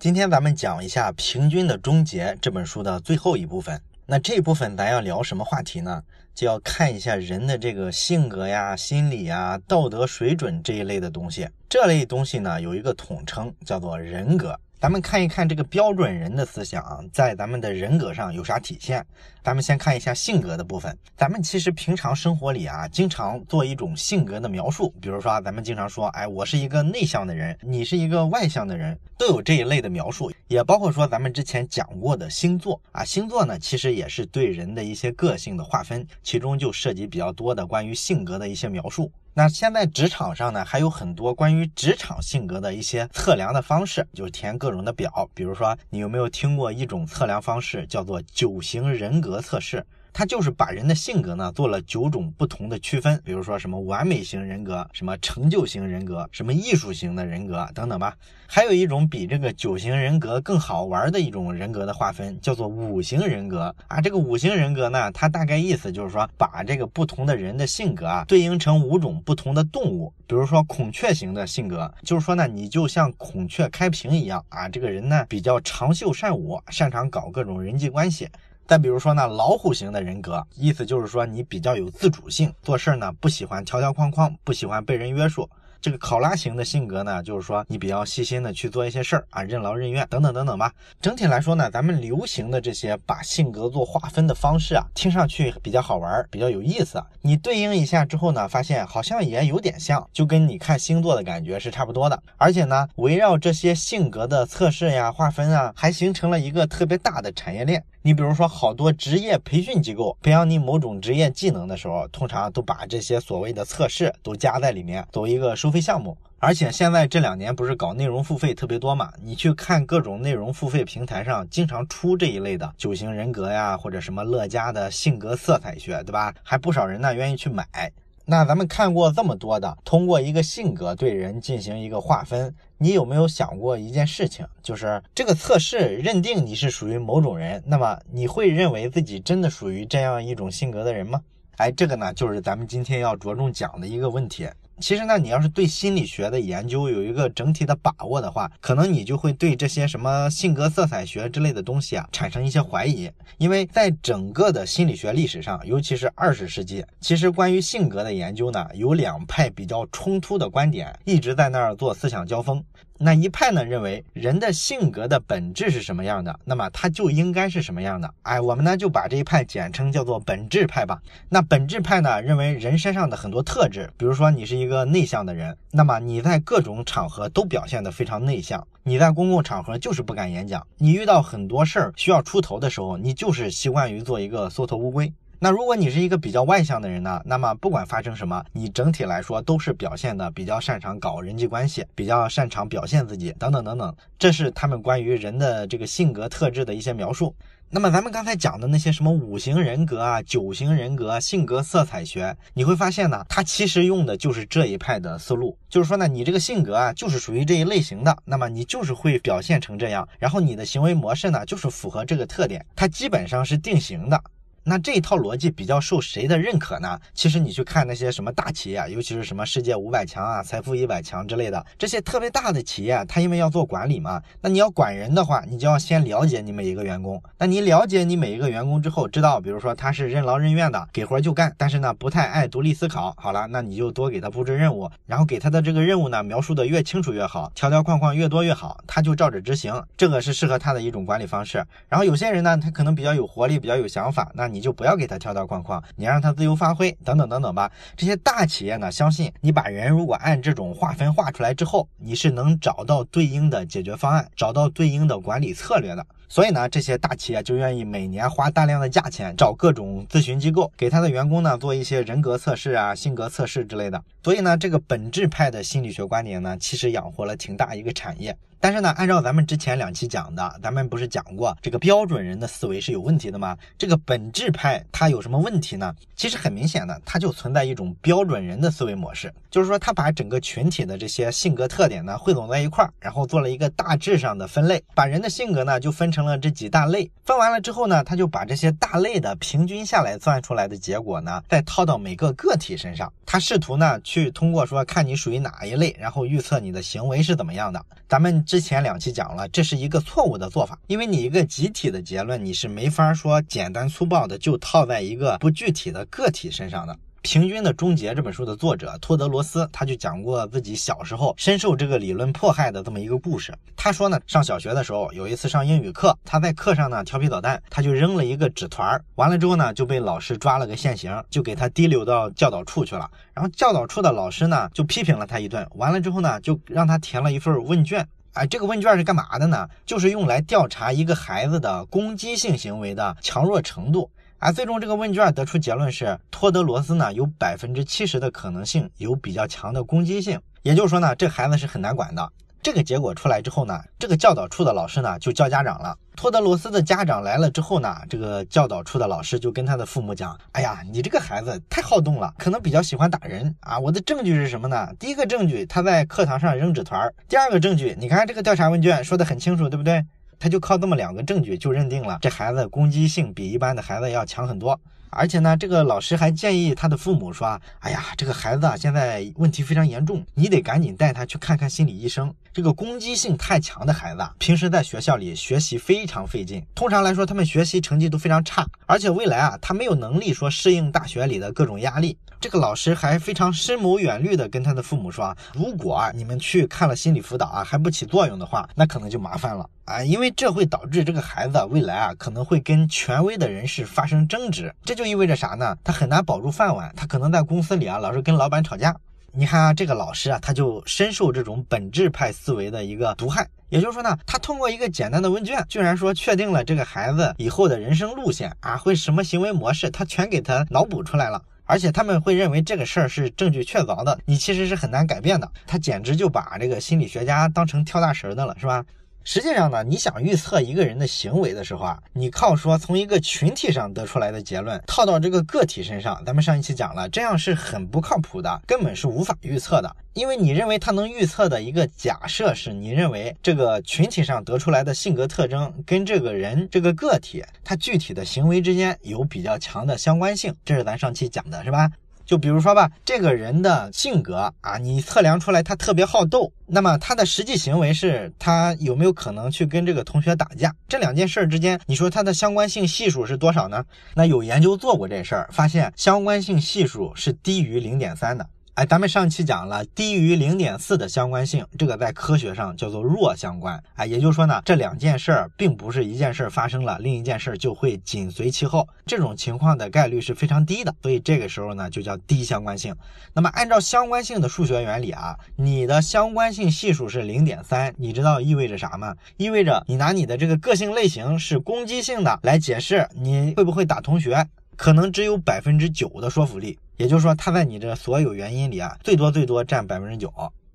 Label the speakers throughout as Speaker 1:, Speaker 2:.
Speaker 1: 今天咱们讲一下《平均的终结》这本书的最后一部分。那这部分咱要聊什么话题呢？就要看一下人的这个性格呀、心理呀、道德水准这一类的东西。这类东西呢，有一个统称叫做人格。咱们看一看这个标准人的思想啊在咱们的人格上有啥体现。咱们先看一下性格的部分。咱们其实平常生活里啊，经常做一种性格的描述，比如说咱们经常说，哎，我是一个内向的人，你是一个外向的人，都有这一类的描述。也包括说咱们之前讲过的星座啊，星座呢其实也是对人的一些个性的划分，其中就涉及比较多的关于性格的一些描述。那现在职场上呢，还有很多关于职场性格的一些测量的方式，就是填各种的表。比如说，你有没有听过一种测量方式，叫做九型人格测试？它就是把人的性格呢做了九种不同的区分，比如说什么完美型人格、什么成就型人格、什么艺术型的人格等等吧。还有一种比这个九型人格更好玩的一种人格的划分，叫做五型人格啊。这个五型人格呢，它大概意思就是说，把这个不同的人的性格啊对应成五种不同的动物。比如说孔雀型的性格，就是说呢，你就像孔雀开屏一样啊，这个人呢比较长袖善舞，擅长搞各种人际关系。再比如说呢，老虎型的人格，意思就是说你比较有自主性，做事呢不喜欢条条框框，不喜欢被人约束。这个考拉型的性格呢，就是说你比较细心的去做一些事儿啊，任劳任怨等等等等吧。整体来说呢，咱们流行的这些把性格做划分的方式啊，听上去比较好玩，比较有意思。你对应一下之后呢，发现好像也有点像，就跟你看星座的感觉是差不多的。而且呢，围绕这些性格的测试呀、划分啊，还形成了一个特别大的产业链。你比如说，好多职业培训机构培养你某种职业技能的时候，通常都把这些所谓的测试都加在里面，作为一个收费项目。而且现在这两年不是搞内容付费特别多嘛？你去看各种内容付费平台上，经常出这一类的九型人格呀，或者什么乐嘉的性格色彩学，对吧？还不少人呢愿意去买。那咱们看过这么多的，通过一个性格对人进行一个划分，你有没有想过一件事情？就是这个测试认定你是属于某种人，那么你会认为自己真的属于这样一种性格的人吗？哎，这个呢，就是咱们今天要着重讲的一个问题。其实呢，你要是对心理学的研究有一个整体的把握的话，可能你就会对这些什么性格色彩学之类的东西啊产生一些怀疑。因为在整个的心理学历史上，尤其是二十世纪，其实关于性格的研究呢，有两派比较冲突的观点一直在那儿做思想交锋。那一派呢认为人的性格的本质是什么样的，那么他就应该是什么样的。哎，我们呢就把这一派简称叫做本质派吧。那本质派呢认为人身上的很多特质，比如说你是一个内向的人，那么你在各种场合都表现得非常内向，你在公共场合就是不敢演讲，你遇到很多事儿需要出头的时候，你就是习惯于做一个缩头乌龟。那如果你是一个比较外向的人呢？那么不管发生什么，你整体来说都是表现的比较擅长搞人际关系，比较擅长表现自己，等等等等。这是他们关于人的这个性格特质的一些描述。那么咱们刚才讲的那些什么五行人格啊、九型人格、性格色彩学，你会发现呢，它其实用的就是这一派的思路，就是说呢，你这个性格啊，就是属于这一类型的，那么你就是会表现成这样，然后你的行为模式呢，就是符合这个特点，它基本上是定型的。那这一套逻辑比较受谁的认可呢？其实你去看那些什么大企业，尤其是什么世界五百强啊、财富一百强之类的这些特别大的企业，它因为要做管理嘛，那你要管人的话，你就要先了解你每一个员工。那你了解你每一个员工之后，知道比如说他是任劳任怨的，给活就干，但是呢不太爱独立思考。好了，那你就多给他布置任务，然后给他的这个任务呢描述的越清楚越好，条条框框越多越好，他就照着执行，这个是适合他的一种管理方式。然后有些人呢，他可能比较有活力，比较有想法，那你。你就不要给他条条框框，你让他自由发挥，等等等等吧。这些大企业呢，相信你把人如果按这种划分划出来之后，你是能找到对应的解决方案，找到对应的管理策略的。所以呢，这些大企业就愿意每年花大量的价钱找各种咨询机构，给他的员工呢做一些人格测试啊、性格测试之类的。所以呢，这个本质派的心理学观点呢，其实养活了挺大一个产业。但是呢，按照咱们之前两期讲的，咱们不是讲过这个标准人的思维是有问题的吗？这个本质派它有什么问题呢？其实很明显的，它就存在一种标准人的思维模式，就是说他把整个群体的这些性格特点呢汇总在一块儿，然后做了一个大致上的分类，把人的性格呢就分成。成了这几大类。分完了之后呢，他就把这些大类的平均下来算出来的结果呢，再套到每个个体身上。他试图呢去通过说看你属于哪一类，然后预测你的行为是怎么样的。咱们之前两期讲了，这是一个错误的做法，因为你一个集体的结论，你是没法说简单粗暴的就套在一个不具体的个体身上的。《平均的终结》这本书的作者托德罗斯，他就讲过自己小时候深受这个理论迫害的这么一个故事。他说呢，上小学的时候有一次上英语课，他在课上呢调皮捣蛋，他就扔了一个纸团儿完了之后呢就被老师抓了个现行，就给他提溜到教导处去了。然后教导处的老师呢就批评了他一顿，完了之后呢就让他填了一份问卷。哎，这个问卷是干嘛的呢？就是用来调查一个孩子的攻击性行为的强弱程度。啊，最终这个问卷得出结论是，托德罗斯呢有百分之七十的可能性有比较强的攻击性，也就是说呢，这孩子是很难管的。这个结果出来之后呢，这个教导处的老师呢就叫家长了。托德罗斯的家长来了之后呢，这个教导处的老师就跟他的父母讲：“哎呀，你这个孩子太好动了，可能比较喜欢打人啊。我的证据是什么呢？第一个证据他在课堂上扔纸团，第二个证据，你看这个调查问卷说的很清楚，对不对？”他就靠这么两个证据就认定了这孩子攻击性比一般的孩子要强很多，而且呢，这个老师还建议他的父母说：“哎呀，这个孩子啊现在问题非常严重，你得赶紧带他去看看心理医生。这个攻击性太强的孩子，平时在学校里学习非常费劲，通常来说他们学习成绩都非常差，而且未来啊他没有能力说适应大学里的各种压力。”这个老师还非常深谋远虑的跟他的父母说：“如果啊你们去看了心理辅导啊还不起作用的话，那可能就麻烦了。”啊，因为这会导致这个孩子未来啊可能会跟权威的人士发生争执，这就意味着啥呢？他很难保住饭碗，他可能在公司里啊老是跟老板吵架。你看啊，这个老师啊，他就深受这种本质派思维的一个毒害。也就是说呢，他通过一个简单的问卷，居然说确定了这个孩子以后的人生路线啊，会什么行为模式，他全给他脑补出来了。而且他们会认为这个事儿是证据确凿的，你其实是很难改变的。他简直就把这个心理学家当成跳大神的了，是吧？实际上呢，你想预测一个人的行为的时候啊，你靠说从一个群体上得出来的结论套到这个个体身上，咱们上一期讲了，这样是很不靠谱的，根本是无法预测的。因为你认为他能预测的一个假设是，你认为这个群体上得出来的性格特征跟这个人这个个体他具体的行为之间有比较强的相关性，这是咱上期讲的是吧？就比如说吧，这个人的性格啊，你测量出来他特别好斗，那么他的实际行为是，他有没有可能去跟这个同学打架？这两件事之间，你说他的相关性系数是多少呢？那有研究做过这事儿，发现相关性系数是低于零点三的。哎，咱们上期讲了低于零点四的相关性，这个在科学上叫做弱相关。哎，也就是说呢，这两件事儿并不是一件事儿发生了，另一件事儿就会紧随其后，这种情况的概率是非常低的，所以这个时候呢就叫低相关性。那么按照相关性的数学原理啊，你的相关性系数是零点三，你知道意味着啥吗？意味着你拿你的这个个性类型是攻击性的来解释你会不会打同学，可能只有百分之九的说服力。也就是说，他在你这所有原因里啊，最多最多占百分之九，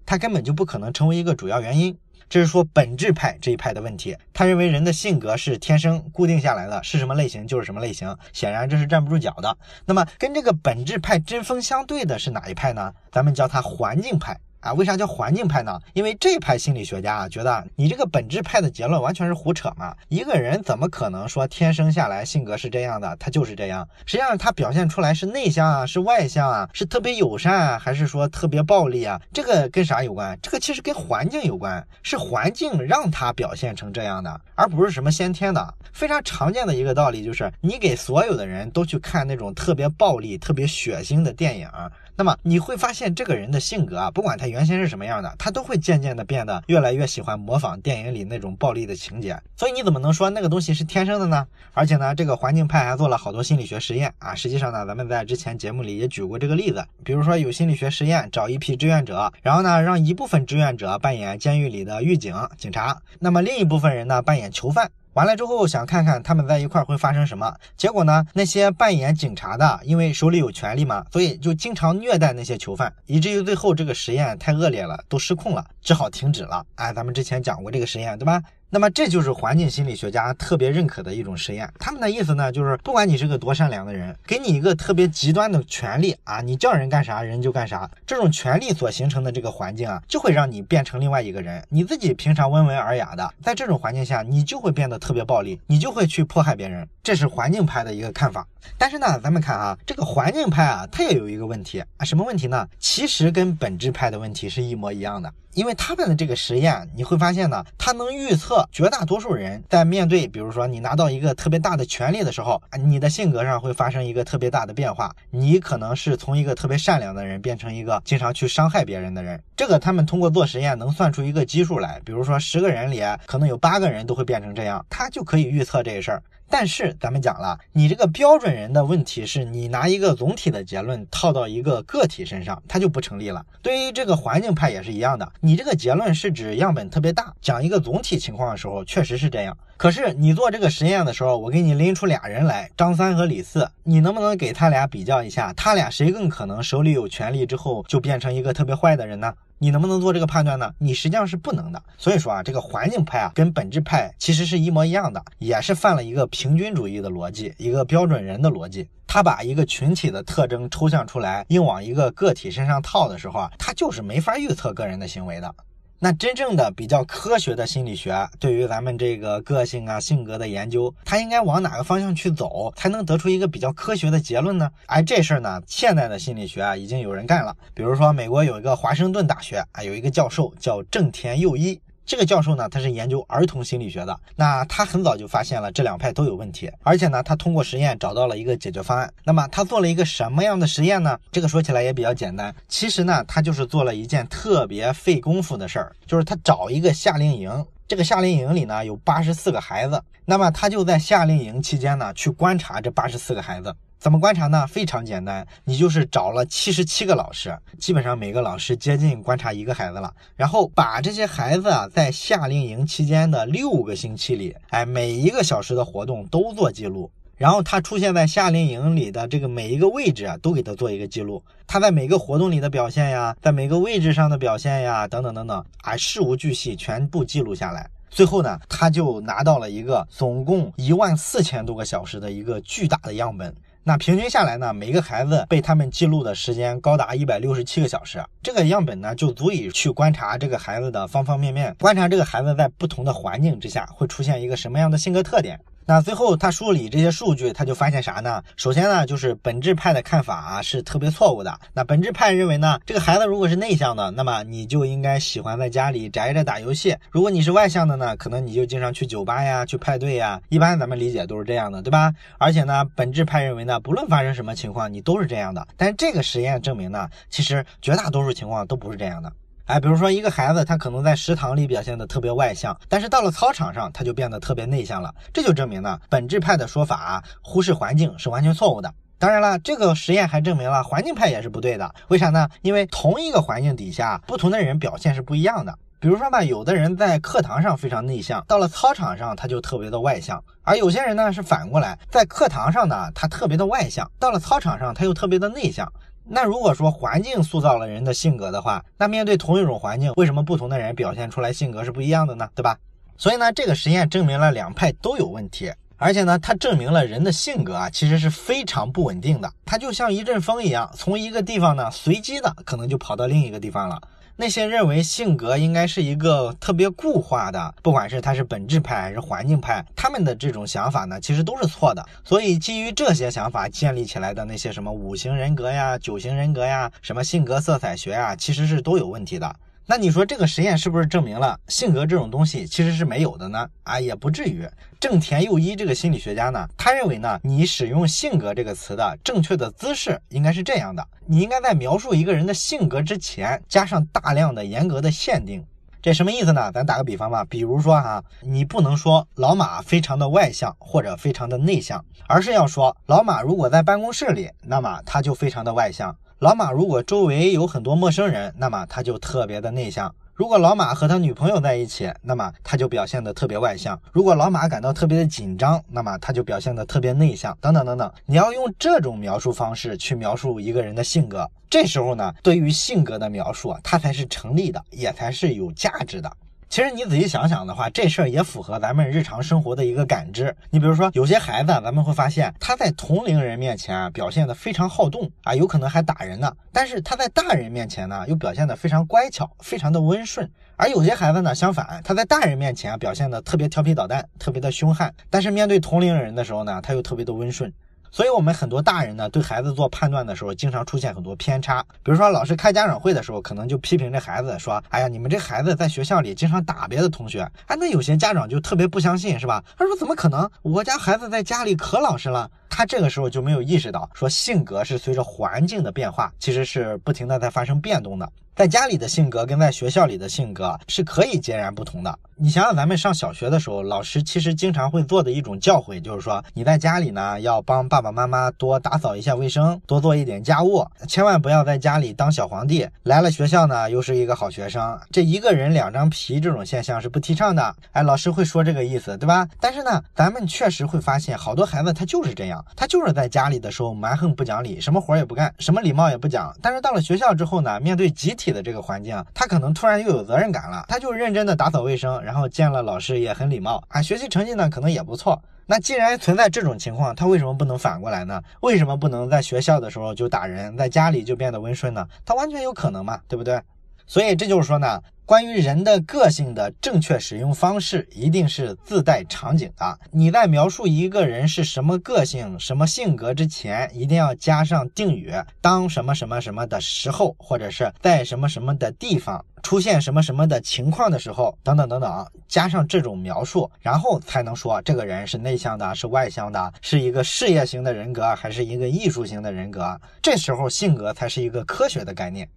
Speaker 1: 他根本就不可能成为一个主要原因。这是说本质派这一派的问题。他认为人的性格是天生固定下来的，是什么类型就是什么类型。显然这是站不住脚的。那么跟这个本质派针锋相对的是哪一派呢？咱们叫它环境派。啊，为啥叫环境派呢？因为这派心理学家啊，觉得你这个本质派的结论完全是胡扯嘛。一个人怎么可能说天生下来性格是这样的，他就是这样？实际上他表现出来是内向啊，是外向啊，是特别友善啊，还是说特别暴力啊？这个跟啥有关？这个其实跟环境有关，是环境让他表现成这样的，而不是什么先天的。非常常见的一个道理就是，你给所有的人都去看那种特别暴力、特别血腥的电影。那么你会发现，这个人的性格啊，不管他原先是什么样的，他都会渐渐的变得越来越喜欢模仿电影里那种暴力的情节。所以你怎么能说那个东西是天生的呢？而且呢，这个环境派还做了好多心理学实验啊。实际上呢，咱们在之前节目里也举过这个例子，比如说有心理学实验，找一批志愿者，然后呢，让一部分志愿者扮演监狱里的狱警、警察，那么另一部分人呢，扮演囚犯。完了之后，想看看他们在一块会发生什么。结果呢，那些扮演警察的，因为手里有权力嘛，所以就经常虐待那些囚犯，以至于最后这个实验太恶劣了，都失控了，只好停止了。哎，咱们之前讲过这个实验，对吧？那么这就是环境心理学家特别认可的一种实验。他们的意思呢，就是不管你是个多善良的人，给你一个特别极端的权利啊，你叫人干啥人就干啥。这种权利所形成的这个环境啊，就会让你变成另外一个人。你自己平常温文尔雅的，在这种环境下，你就会变得特别暴力，你就会去迫害别人。这是环境派的一个看法。但是呢，咱们看啊，这个环境派啊，它也有一个问题啊，什么问题呢？其实跟本质派的问题是一模一样的。因为他们的这个实验，你会发现呢，他能预测绝大多数人在面对，比如说你拿到一个特别大的权利的时候，你的性格上会发生一个特别大的变化，你可能是从一个特别善良的人变成一个经常去伤害别人的人。这个他们通过做实验能算出一个基数来，比如说十个人里可能有八个人都会变成这样，他就可以预测这个事儿。但是咱们讲了，你这个标准人的问题是你拿一个总体的结论套到一个个体身上，它就不成立了。对于这个环境派也是一样的，你这个结论是指样本特别大，讲一个总体情况的时候，确实是这样。可是你做这个实验的时候，我给你拎出俩人来，张三和李四，你能不能给他俩比较一下，他俩谁更可能手里有权力之后就变成一个特别坏的人呢？你能不能做这个判断呢？你实际上是不能的。所以说啊，这个环境派啊，跟本质派其实是一模一样的，也是犯了一个平均主义的逻辑，一个标准人的逻辑。他把一个群体的特征抽象出来，硬往一个个体身上套的时候啊，他就是没法预测个人的行为的。那真正的比较科学的心理学，对于咱们这个个性啊、性格的研究，它应该往哪个方向去走，才能得出一个比较科学的结论呢？哎，这事儿呢，现在的心理学啊，已经有人干了。比如说，美国有一个华盛顿大学啊，有一个教授叫正田佑一。这个教授呢，他是研究儿童心理学的。那他很早就发现了这两派都有问题，而且呢，他通过实验找到了一个解决方案。那么他做了一个什么样的实验呢？这个说起来也比较简单。其实呢，他就是做了一件特别费功夫的事儿，就是他找一个夏令营。这个夏令营里呢，有八十四个孩子。那么他就在夏令营期间呢，去观察这八十四个孩子。怎么观察呢？非常简单，你就是找了七十七个老师，基本上每个老师接近观察一个孩子了，然后把这些孩子啊在夏令营期间的六个星期里，哎，每一个小时的活动都做记录，然后他出现在夏令营里的这个每一个位置啊，都给他做一个记录，他在每个活动里的表现呀，在每个位置上的表现呀，等等等等，啊，事无巨细全部记录下来，最后呢，他就拿到了一个总共一万四千多个小时的一个巨大的样本。那平均下来呢，每个孩子被他们记录的时间高达一百六十七个小时，这个样本呢就足以去观察这个孩子的方方面面，观察这个孩子在不同的环境之下会出现一个什么样的性格特点。那最后他梳理这些数据，他就发现啥呢？首先呢，就是本质派的看法啊是特别错误的。那本质派认为呢，这个孩子如果是内向的，那么你就应该喜欢在家里宅着打游戏；如果你是外向的呢，可能你就经常去酒吧呀、去派对呀。一般咱们理解都是这样的，对吧？而且呢，本质派认为呢，不论发生什么情况，你都是这样的。但这个实验证明呢，其实绝大多数情况都不是这样的。哎，比如说一个孩子，他可能在食堂里表现的特别外向，但是到了操场上，他就变得特别内向了。这就证明呢，本质派的说法啊忽视环境是完全错误的。当然了，这个实验还证明了环境派也是不对的。为啥呢？因为同一个环境底下，不同的人表现是不一样的。比如说吧，有的人在课堂上非常内向，到了操场上他就特别的外向；而有些人呢是反过来，在课堂上呢他特别的外向，到了操场上他又特别的内向。那如果说环境塑造了人的性格的话，那面对同一种环境，为什么不同的人表现出来性格是不一样的呢？对吧？所以呢，这个实验证明了两派都有问题，而且呢，它证明了人的性格啊其实是非常不稳定的，它就像一阵风一样，从一个地方呢随机的可能就跑到另一个地方了。那些认为性格应该是一个特别固化的，不管是他是本质派还是环境派，他们的这种想法呢，其实都是错的。所以基于这些想法建立起来的那些什么五行人格呀、九型人格呀、什么性格色彩学呀，其实是都有问题的。那你说这个实验是不是证明了性格这种东西其实是没有的呢？啊，也不至于。正田佑一这个心理学家呢，他认为呢，你使用性格这个词的正确的姿势应该是这样的：你应该在描述一个人的性格之前加上大量的严格的限定。这什么意思呢？咱打个比方吧，比如说哈，你不能说老马非常的外向或者非常的内向，而是要说老马如果在办公室里，那么他就非常的外向。老马如果周围有很多陌生人，那么他就特别的内向。如果老马和他女朋友在一起，那么他就表现的特别外向。如果老马感到特别的紧张，那么他就表现的特别内向。等等等等，你要用这种描述方式去描述一个人的性格，这时候呢，对于性格的描述啊，它才是成立的，也才是有价值的。其实你仔细想想的话，这事儿也符合咱们日常生活的一个感知。你比如说，有些孩子，咱们会发现他在同龄人面前啊表现的非常好动啊，有可能还打人呢。但是他在大人面前呢，又表现的非常乖巧，非常的温顺。而有些孩子呢，相反，他在大人面前表现的特别调皮捣蛋，特别的凶悍。但是面对同龄人的时候呢，他又特别的温顺。所以，我们很多大人呢，对孩子做判断的时候，经常出现很多偏差。比如说，老师开家长会的时候，可能就批评这孩子说：“哎呀，你们这孩子在学校里经常打别的同学。”哎，那有些家长就特别不相信，是吧？他说：“怎么可能？我家孩子在家里可老实了。”他这个时候就没有意识到，说性格是随着环境的变化，其实是不停的在发生变动的。在家里的性格跟在学校里的性格是可以截然不同的。你想想，咱们上小学的时候，老师其实经常会做的一种教诲，就是说你在家里呢要帮爸爸妈妈多打扫一下卫生，多做一点家务，千万不要在家里当小皇帝。来了学校呢，又是一个好学生，这一个人两张皮这种现象是不提倡的。哎，老师会说这个意思，对吧？但是呢，咱们确实会发现，好多孩子他就是这样，他就是在家里的时候蛮横不讲理，什么活也不干，什么礼貌也不讲。但是到了学校之后呢，面对集体。的这个环境，他可能突然又有责任感了，他就认真的打扫卫生，然后见了老师也很礼貌啊，学习成绩呢可能也不错。那既然存在这种情况，他为什么不能反过来呢？为什么不能在学校的时候就打人，在家里就变得温顺呢？他完全有可能嘛，对不对？所以这就是说呢。关于人的个性的正确使用方式，一定是自带场景的。你在描述一个人是什么个性、什么性格之前，一定要加上定语，当什么什么什么的时候，或者是在什么什么的地方出现什么什么的情况的时候，等等等等，加上这种描述，然后才能说这个人是内向的，是外向的，是一个事业型的人格，还是一个艺术型的人格。这时候性格才是一个科学的概念。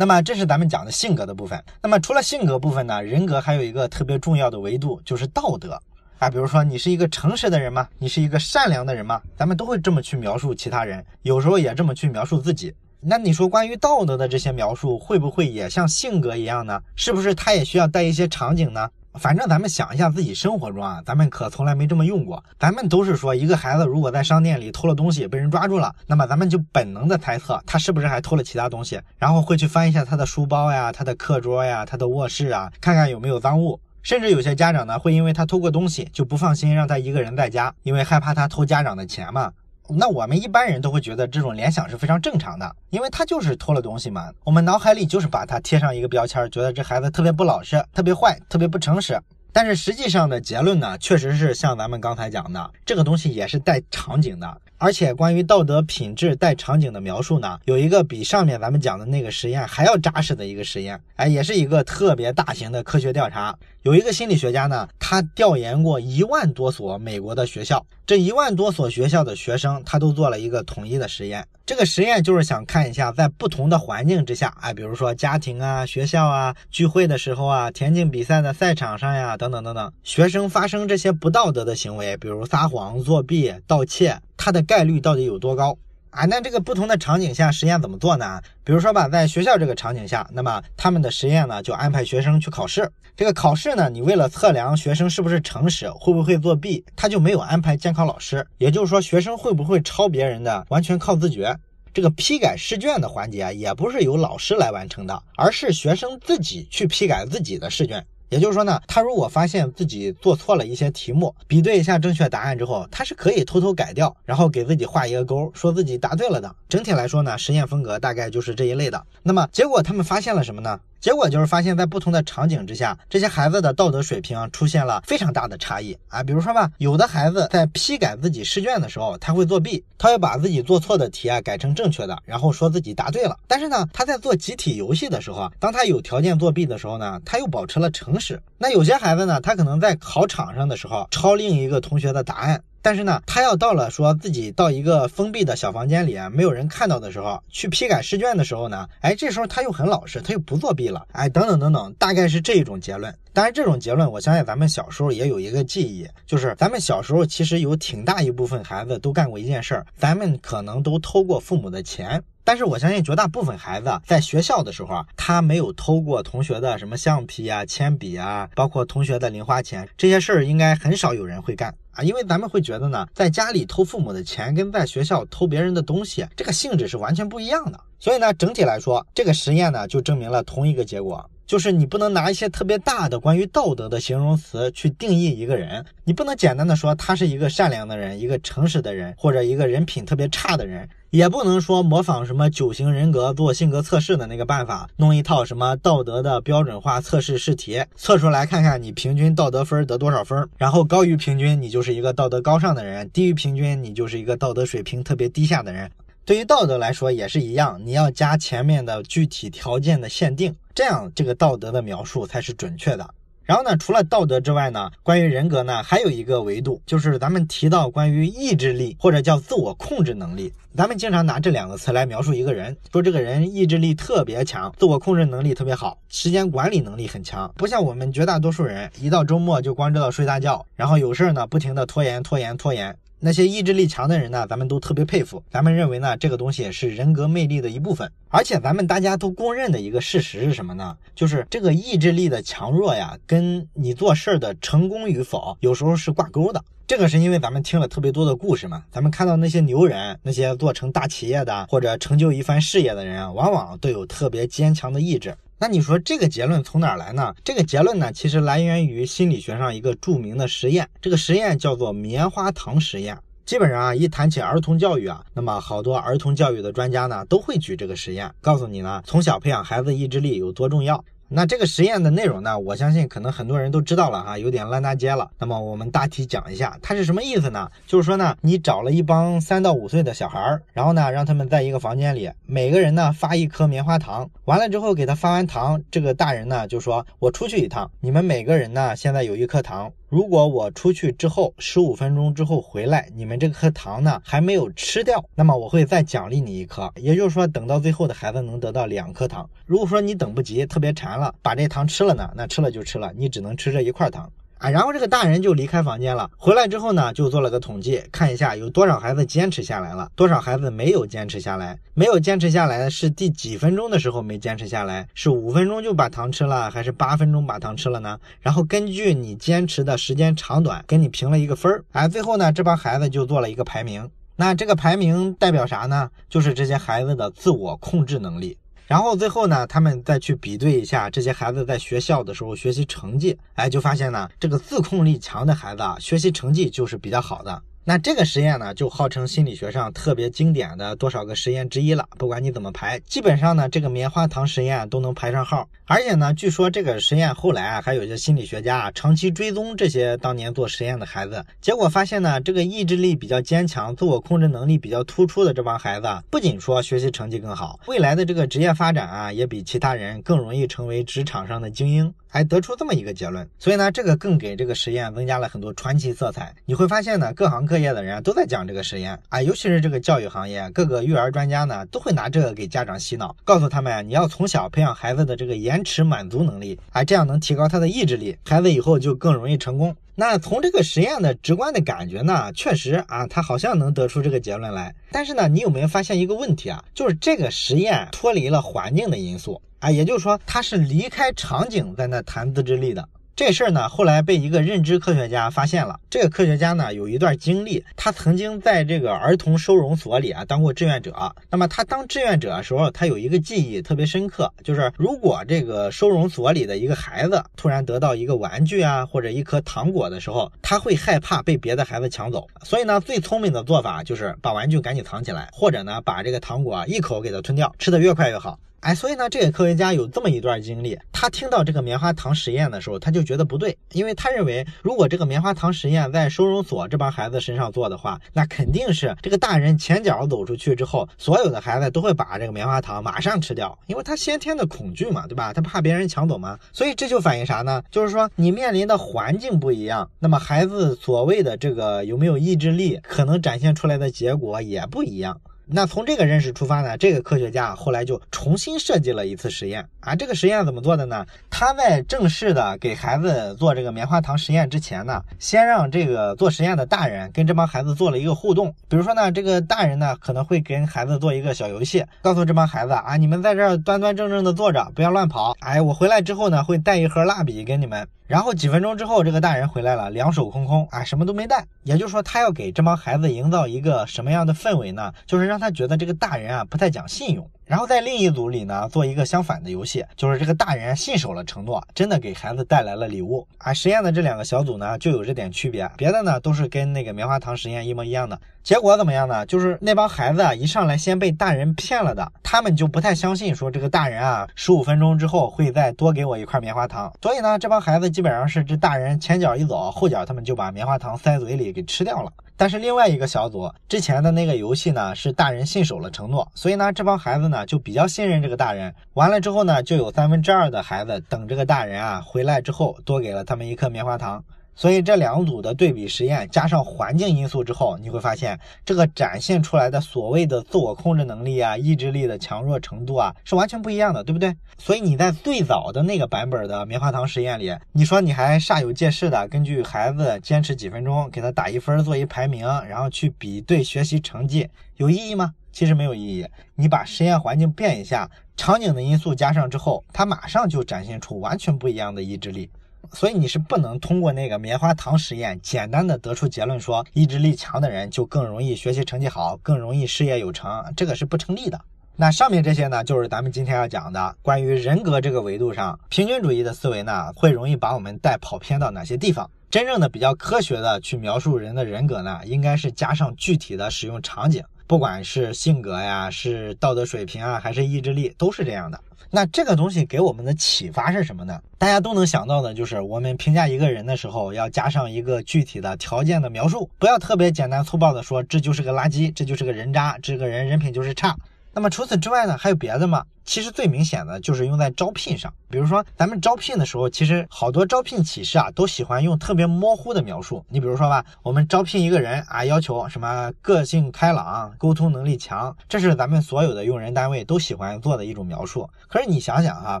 Speaker 1: 那么这是咱们讲的性格的部分。那么除了性格部分呢，人格还有一个特别重要的维度，就是道德啊。比如说你是一个诚实的人吗？你是一个善良的人吗？咱们都会这么去描述其他人，有时候也这么去描述自己。那你说关于道德的这些描述，会不会也像性格一样呢？是不是它也需要带一些场景呢？反正咱们想一下自己生活中啊，咱们可从来没这么用过。咱们都是说，一个孩子如果在商店里偷了东西，被人抓住了，那么咱们就本能的猜测他是不是还偷了其他东西，然后会去翻一下他的书包呀、他的课桌呀、他的卧室啊，看看有没有赃物。甚至有些家长呢，会因为他偷过东西就不放心让他一个人在家，因为害怕他偷家长的钱嘛。那我们一般人都会觉得这种联想是非常正常的，因为他就是偷了东西嘛。我们脑海里就是把他贴上一个标签，觉得这孩子特别不老实、特别坏、特别不诚实。但是实际上的结论呢，确实是像咱们刚才讲的，这个东西也是带场景的。而且关于道德品质带场景的描述呢，有一个比上面咱们讲的那个实验还要扎实的一个实验，哎，也是一个特别大型的科学调查。有一个心理学家呢，他调研过一万多所美国的学校，这一万多所学校的学生，他都做了一个统一的实验。这个实验就是想看一下，在不同的环境之下，哎，比如说家庭啊、学校啊、聚会的时候啊、田径比赛的赛场上呀，等等等等，学生发生这些不道德的行为，比如撒谎、作弊、盗窃。它的概率到底有多高啊？那这个不同的场景下实验怎么做呢？比如说吧，在学校这个场景下，那么他们的实验呢就安排学生去考试。这个考试呢，你为了测量学生是不是诚实，会不会作弊，他就没有安排监考老师。也就是说，学生会不会抄别人的，完全靠自觉。这个批改试卷的环节也不是由老师来完成的，而是学生自己去批改自己的试卷。也就是说呢，他如果发现自己做错了一些题目，比对一下正确答案之后，他是可以偷偷改掉，然后给自己画一个勾，说自己答对了的。整体来说呢，实验风格大概就是这一类的。那么结果他们发现了什么呢？结果就是发现，在不同的场景之下，这些孩子的道德水平出现了非常大的差异啊。比如说吧，有的孩子在批改自己试卷的时候，他会作弊，他会把自己做错的题啊改成正确的，然后说自己答对了。但是呢，他在做集体游戏的时候啊，当他有条件作弊的时候呢，他又保持了诚实。那有些孩子呢，他可能在考场上的时候抄另一个同学的答案。但是呢，他要到了说自己到一个封闭的小房间里，没有人看到的时候，去批改试卷的时候呢，哎，这时候他又很老实，他又不作弊了，哎，等等等等，大概是这一种结论。当然，这种结论我相信咱们小时候也有一个记忆，就是咱们小时候其实有挺大一部分孩子都干过一件事儿，咱们可能都偷过父母的钱。但是我相信绝大部分孩子在学校的时候啊，他没有偷过同学的什么橡皮啊、铅笔啊，包括同学的零花钱，这些事儿应该很少有人会干。啊，因为咱们会觉得呢，在家里偷父母的钱跟在学校偷别人的东西，这个性质是完全不一样的。所以呢，整体来说，这个实验呢就证明了同一个结果。就是你不能拿一些特别大的关于道德的形容词去定义一个人，你不能简单的说他是一个善良的人，一个诚实的人，或者一个人品特别差的人，也不能说模仿什么九型人格做性格测试的那个办法，弄一套什么道德的标准化测试试题，测出来看看你平均道德分得多少分，然后高于平均你就是一个道德高尚的人，低于平均你就是一个道德水平特别低下的人。对于道德来说也是一样，你要加前面的具体条件的限定，这样这个道德的描述才是准确的。然后呢，除了道德之外呢，关于人格呢，还有一个维度，就是咱们提到关于意志力或者叫自我控制能力。咱们经常拿这两个词来描述一个人，说这个人意志力特别强，自我控制能力特别好，时间管理能力很强，不像我们绝大多数人，一到周末就光知道睡大觉，然后有事儿呢不停的拖延拖延拖延。那些意志力强的人呢，咱们都特别佩服。咱们认为呢，这个东西是人格魅力的一部分。而且咱们大家都公认的一个事实是什么呢？就是这个意志力的强弱呀，跟你做事儿的成功与否，有时候是挂钩的。这个是因为咱们听了特别多的故事嘛，咱们看到那些牛人，那些做成大企业的或者成就一番事业的人，往往都有特别坚强的意志。那你说这个结论从哪来呢？这个结论呢，其实来源于心理学上一个著名的实验，这个实验叫做棉花糖实验。基本上啊，一谈起儿童教育啊，那么好多儿童教育的专家呢，都会举这个实验，告诉你呢，从小培养孩子意志力有多重要。那这个实验的内容呢？我相信可能很多人都知道了哈，有点烂大街了。那么我们大体讲一下，它是什么意思呢？就是说呢，你找了一帮三到五岁的小孩儿，然后呢，让他们在一个房间里，每个人呢发一颗棉花糖，完了之后给他发完糖，这个大人呢就说：“我出去一趟，你们每个人呢现在有一颗糖。”如果我出去之后十五分钟之后回来，你们这颗糖呢还没有吃掉，那么我会再奖励你一颗。也就是说，等到最后的孩子能得到两颗糖。如果说你等不及，特别馋了，把这糖吃了呢，那吃了就吃了，你只能吃这一块糖。啊，然后这个大人就离开房间了。回来之后呢，就做了个统计，看一下有多少孩子坚持下来了，多少孩子没有坚持下来。没有坚持下来的是第几分钟的时候没坚持下来？是五分钟就把糖吃了，还是八分钟把糖吃了呢？然后根据你坚持的时间长短，给你评了一个分儿。哎，最后呢，这帮孩子就做了一个排名。那这个排名代表啥呢？就是这些孩子的自我控制能力。然后最后呢，他们再去比对一下这些孩子在学校的时候学习成绩，哎，就发现呢，这个自控力强的孩子啊，学习成绩就是比较好的。那这个实验呢，就号称心理学上特别经典的多少个实验之一了。不管你怎么排，基本上呢，这个棉花糖实验都能排上号。而且呢，据说这个实验后来啊，还有一些心理学家啊，长期追踪这些当年做实验的孩子，结果发现呢，这个意志力比较坚强、自我控制能力比较突出的这帮孩子，不仅说学习成绩更好，未来的这个职业发展啊，也比其他人更容易成为职场上的精英。还得出这么一个结论，所以呢，这个更给这个实验增加了很多传奇色彩。你会发现呢，各行各业业的人都在讲这个实验啊，尤其是这个教育行业，各个育儿专家呢都会拿这个给家长洗脑，告诉他们你要从小培养孩子的这个延迟满足能力，啊，这样能提高他的意志力，孩子以后就更容易成功。那从这个实验的直观的感觉呢，确实啊，他好像能得出这个结论来。但是呢，你有没有发现一个问题啊？就是这个实验脱离了环境的因素。啊，也就是说，他是离开场景在那谈自制力的。这事儿呢，后来被一个认知科学家发现了。这个科学家呢，有一段经历，他曾经在这个儿童收容所里啊当过志愿者。那么他当志愿者的时候，他有一个记忆特别深刻，就是如果这个收容所里的一个孩子突然得到一个玩具啊或者一颗糖果的时候，他会害怕被别的孩子抢走。所以呢，最聪明的做法就是把玩具赶紧藏起来，或者呢把这个糖果一口给它吞掉，吃的越快越好。哎，所以呢，这个科学家有这么一段经历，他听到这个棉花糖实验的时候，他就觉得不对，因为他认为，如果这个棉花糖实验在收容所这帮孩子身上做的话，那肯定是这个大人前脚走出去之后，所有的孩子都会把这个棉花糖马上吃掉，因为他先天的恐惧嘛，对吧？他怕别人抢走嘛，所以这就反映啥呢？就是说你面临的环境不一样，那么孩子所谓的这个有没有意志力，可能展现出来的结果也不一样。那从这个认识出发呢，这个科学家后来就重新设计了一次实验啊。这个实验怎么做的呢？他在正式的给孩子做这个棉花糖实验之前呢，先让这个做实验的大人跟这帮孩子做了一个互动。比如说呢，这个大人呢可能会跟孩子做一个小游戏，告诉这帮孩子啊，你们在这儿端端正正的坐着，不要乱跑。哎，我回来之后呢，会带一盒蜡笔给你们。然后几分钟之后，这个大人回来了，两手空空啊，什么都没带。也就是说，他要给这帮孩子营造一个什么样的氛围呢？就是让他觉得这个大人啊不太讲信用。然后在另一组里呢，做一个相反的游戏，就是这个大人信守了承诺，真的给孩子带来了礼物啊。实验的这两个小组呢，就有这点区别，别的呢都是跟那个棉花糖实验一模一样的。结果怎么样呢？就是那帮孩子啊，一上来先被大人骗了的，他们就不太相信，说这个大人啊，十五分钟之后会再多给我一块棉花糖。所以呢，这帮孩子基本上是这大人前脚一走，后脚他们就把棉花糖塞嘴里给吃掉了。但是另外一个小组之前的那个游戏呢，是大人信守了承诺，所以呢，这帮孩子呢就比较信任这个大人。完了之后呢，就有三分之二的孩子等这个大人啊回来之后，多给了他们一颗棉花糖。所以这两组的对比实验加上环境因素之后，你会发现这个展现出来的所谓的自我控制能力啊、意志力的强弱程度啊，是完全不一样的，对不对？所以你在最早的那个版本的棉花糖实验里，你说你还煞有介事的根据孩子坚持几分钟给他打一分做一排名，然后去比对学习成绩，有意义吗？其实没有意义。你把实验环境变一下，场景的因素加上之后，它马上就展现出完全不一样的意志力。所以你是不能通过那个棉花糖实验简单的得出结论说意志力强的人就更容易学习成绩好，更容易事业有成，这个是不成立的。那上面这些呢，就是咱们今天要讲的关于人格这个维度上，平均主义的思维呢，会容易把我们带跑偏到哪些地方？真正的比较科学的去描述人的人格呢，应该是加上具体的使用场景，不管是性格呀，是道德水平啊，还是意志力，都是这样的。那这个东西给我们的启发是什么呢？大家都能想到的，就是我们评价一个人的时候，要加上一个具体的条件的描述，不要特别简单粗暴的说这就是个垃圾，这就是个人渣，这个人人品就是差。那么除此之外呢，还有别的吗？其实最明显的就是用在招聘上，比如说咱们招聘的时候，其实好多招聘启事啊，都喜欢用特别模糊的描述。你比如说吧，我们招聘一个人啊，要求什么个性开朗、沟通能力强，这是咱们所有的用人单位都喜欢做的一种描述。可是你想想哈，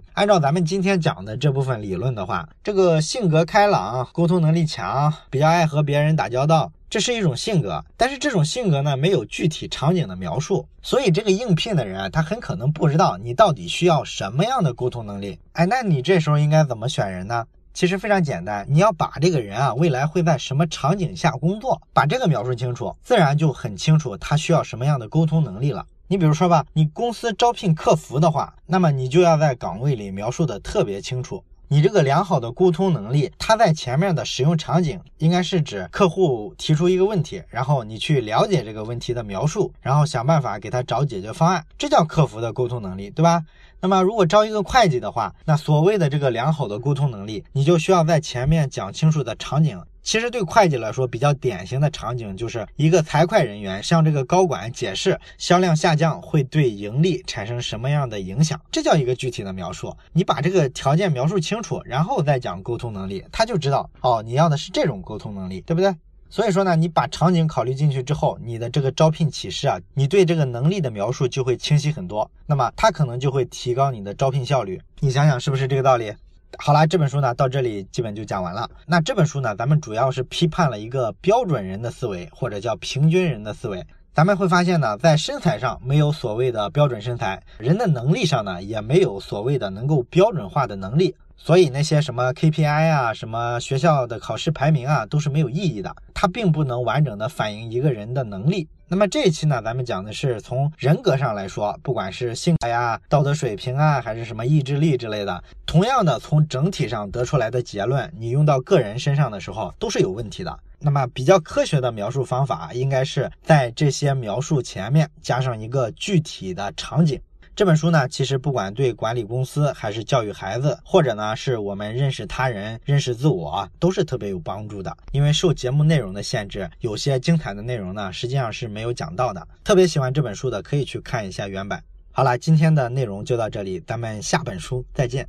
Speaker 1: 按照咱们今天讲的这部分理论的话，这个性格开朗、沟通能力强，比较爱和别人打交道。这是一种性格，但是这种性格呢没有具体场景的描述，所以这个应聘的人啊，他很可能不知道你到底需要什么样的沟通能力。哎，那你这时候应该怎么选人呢？其实非常简单，你要把这个人啊未来会在什么场景下工作，把这个描述清楚，自然就很清楚他需要什么样的沟通能力了。你比如说吧，你公司招聘客服的话，那么你就要在岗位里描述的特别清楚。你这个良好的沟通能力，它在前面的使用场景应该是指客户提出一个问题，然后你去了解这个问题的描述，然后想办法给他找解决方案，这叫客服的沟通能力，对吧？那么如果招一个会计的话，那所谓的这个良好的沟通能力，你就需要在前面讲清楚的场景。其实对会计来说，比较典型的场景就是一个财会人员向这个高管解释销量下降会对盈利产生什么样的影响，这叫一个具体的描述。你把这个条件描述清楚，然后再讲沟通能力，他就知道哦，你要的是这种沟通能力，对不对？所以说呢，你把场景考虑进去之后，你的这个招聘启事啊，你对这个能力的描述就会清晰很多，那么它可能就会提高你的招聘效率。你想想是不是这个道理？好了，这本书呢到这里基本就讲完了。那这本书呢，咱们主要是批判了一个标准人的思维，或者叫平均人的思维。咱们会发现呢，在身材上没有所谓的标准身材，人的能力上呢也没有所谓的能够标准化的能力。所以那些什么 KPI 啊，什么学校的考试排名啊，都是没有意义的。它并不能完整的反映一个人的能力。那么这一期呢，咱们讲的是从人格上来说，不管是性格呀、道德水平啊，还是什么意志力之类的，同样的从整体上得出来的结论，你用到个人身上的时候都是有问题的。那么比较科学的描述方法，应该是在这些描述前面加上一个具体的场景。这本书呢，其实不管对管理公司，还是教育孩子，或者呢是我们认识他人、认识自我，都是特别有帮助的。因为受节目内容的限制，有些精彩的内容呢，实际上是没有讲到的。特别喜欢这本书的，可以去看一下原版。好了，今天的内容就到这里，咱们下本书再见。